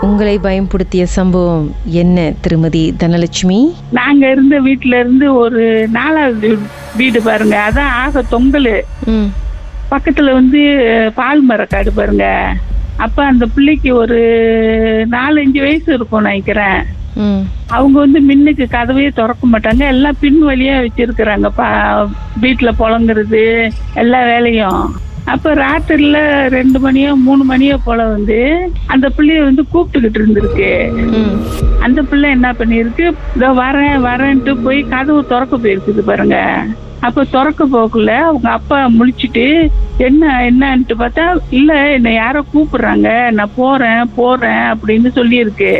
உங்களை பயன்படுத்திய சம்பவம் என்ன திருமதி தனலட்சுமி? நாங்க இருந்த வீட்டுல இருந்து ஒரு நாலாவது வீடு பாருங்க. அதான் ஆக தொங்கல். ம். பக்கத்துல வந்து பால் மரக்காடு பாருங்க. அப்ப அந்த பிள்ளைக்கு ஒரு நாலஞ்சு வயசு இருக்கும் நினைக்கிறேன். ம். அவங்க வந்து மின்னுக்கு கதவையே திறக்க மாட்டாங்க. எல்லாம் பின் வழியா வச்சிருக்கிறாங்க. வீட்டுல புழங்குறது எல்லா வேலையும். அப்ப ராத்திரில ரெண்டு மணியோ மூணு மணியோ போல வந்து அந்த பிள்ளைய வந்து கூப்பிட்டுக்கிட்டு இருந்திருக்கு. அந்த பிள்ளை என்ன பண்ணிருக்கு இதோ வரேன் வரேன்ட்டு போய் கதவு திறக்க போயிருக்குது பாருங்க. அப்ப திறக்க போக்குள்ள அவங்க அப்பா முழிச்சிட்டு என்ன என்னன்ட்டு பார்த்தா இல்ல என்னை யாரோ கூப்பிடுறாங்க. நான் போறேன் போறேன் அப்படின்னு சொல்லியிருக்கு.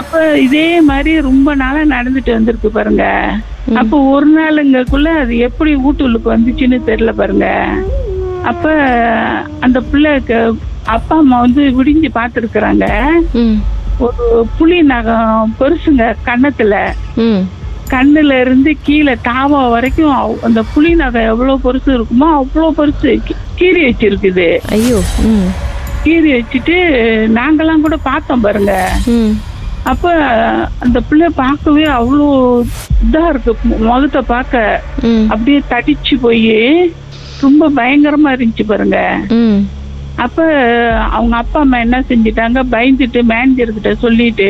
அப்ப இதே மாதிரி ரொம்ப நாளா நடந்துட்டு வந்திருக்கு பாருங்க. அப்ப ஒரு நாளுங்கக்குள்ள அது எப்படி வீட்டுக்கு வந்துச்சுன்னு தெரியல பாருங்க. அப்ப அந்த பிள்ளைக்கு அப்பா அம்மா வந்து விடிஞ்சு பார்த்துருக்குறாங்க ஒரு புலி நகம் பெருசுங்க கன்னத்துல. கண்ணுல இருந்து கீழே தாவா வரைக்கும் அந்த புலி நகம் எவ்வளவு பெருசு இருக்குமோ அவ்வளவு பெருசு. கீறி வச்சிருக்குது. ஐயோ கீறி வச்சுட்டு நாங்கெல்லாம் கூட பார்த்தோம் பாருங்க. அப்ப அந்த பிள்ளை பார்க்கவே அவ்வளோ இதா இருக்கு. முகத்தை பார்க்க. அப்படியே தடிச்சு போய் ரொம்ப பயங்கரமா இருந்துச்சு பாருங்க. அப்ப அவங்க அப்பா அம்மா என்ன செஞ்சிட்டாங்க? பயந்துட்டு மேனேஜர்கிட்ட சொல்லிட்டு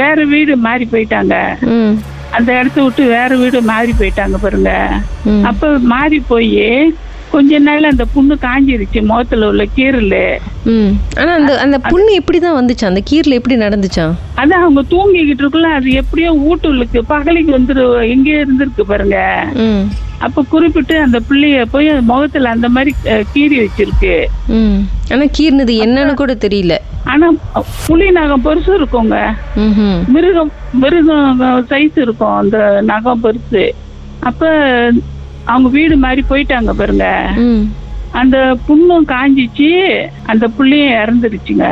வேற வீடு மாறி போயிட்டாங்க. அந்த இடத்த விட்டு வேற வீடு மாறி போயிட்டாங்க பாருங்க. அப்ப மாறி போய் கொஞ்ச நாள் அந்த புண்ணு காஞ்சிருச்சு முகத்துல உள்ள கீரல் ஆனா அந்த அந்த புண்ணு எப்படி தான் வந்துச்சா? அந்த கீரல் எப்படி நடந்துச்சா? அதான் அவங்க தூங்கிக்கிட்டு இருக்குள்ள அது எப்படியோ ஊட்டுலுக்கு பகலிக்கு வந்துரு எங்கேயோ இருந்திருக்கு பாருங்க. அப்ப குறிப்பிட்டு அந்த பிள்ளைய போய் முகத்துல அந்த மாதிரி கீறி வச்சிருக்கு. ஆனா கீர்னது என்னன்னு கூட தெரியல. ஆனா புலி நகம் பெருசு இருக்குங்க. மிருகம் மிருகம் சைஸ் இருக்கும் அந்த நகம் பெருசு. அப்ப அவங்க வீடு மாதிரி போயிட்டாங்க பாருங்க. அந்த புண்ணும் காஞ்சிச்சு அந்த புள்ளையும் இறந்துருச்சுங்க.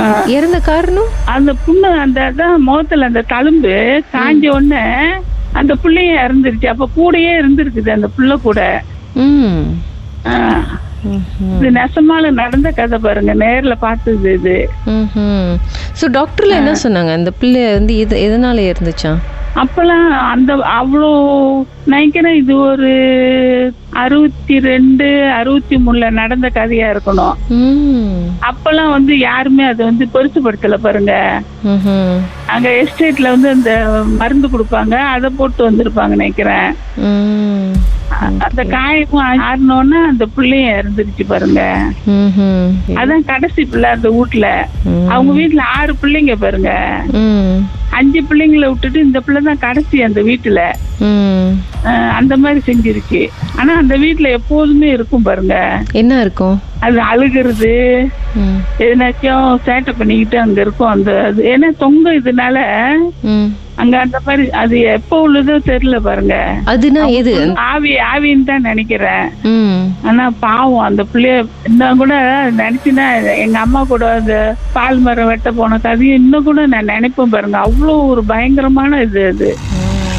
ஆஹ், இறந்த காரணம்? அந்த புண்ணு அந்த அதான் முகத்துல அந்த தழும்பு காஞ்ச உடனே அந்த புள்ளையும் இறந்துருச்சு. அப்ப கூடயே இருந்திருக்குது அந்த புள்ள கூட. இது நெசமால நடந்த கதை பாருங்க. நேர்ல பார்த்தது இது. ஸோ டாக்டர்ல என்ன சொன்னாங்க? அந்த பிள்ளை வந்து எது எதனால இருந்துச்சா அப்பெல்லாம் அந்த அவ்வளோ நினைக்கிறேன் இது ஒரு அறுபத்தி ரெண்டு அறுபத்தி மூணுல நடந்த கதையா இருக்கணும். அப்பெல்லாம் வந்து யாருமே அதை வந்து பெருசுபடுத்தல பாருங்க. அங்க எஸ்டேட்ல வந்து அந்த மருந்து கொடுப்பாங்க அதை போட்டு வந்திருப்பாங்க நினைக்கிறேன். அந்த காயமும் ஆறினோன்னா அந்த பிள்ளையும் இறந்துருச்சு பாருங்க. அதான் கடைசி பிள்ளை அந்த வீட்டுல. அவங்க வீட்டுல ஆறு பிள்ளைங்க பாருங்க. அஞ்சு பிள்ளைங்களை விட்டுட்டு இந்த பிள்ளை தான் கடைசி அந்த வீட்டுல. அந்த மாதிரி செஞ்சிருச்சு ஆனா அந்த வீட்டுல எப்போதுமே இருக்கும் பாருங்க. என்ன இருக்கும்? அது அழுகிறது. எதுனாச்சும் சேட்டை பண்ணிக்கிட்டு அங்க இருக்கும் அந்த அது. ஏன்னா தொங்க இதனால அங்க அந்த மாதிரி அது எப்போ உள்ளதோ தெரியல பாருங்க. அதுனா எது? ஆவி ஆவின்னு தான் நினைக்கிறேன். ஆனா பாவம் அந்த பிள்ளைய இன்னும் கூட நினைச்சுன்னா எங்க அம்மா கூட அந்த பால் மரம் வெட்ட போன கதையும் இன்னும் கூட நான் நினைப்பேன் பாருங்க. அவ்வளோ ஒரு பயங்கரமான இது அது.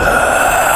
Uh...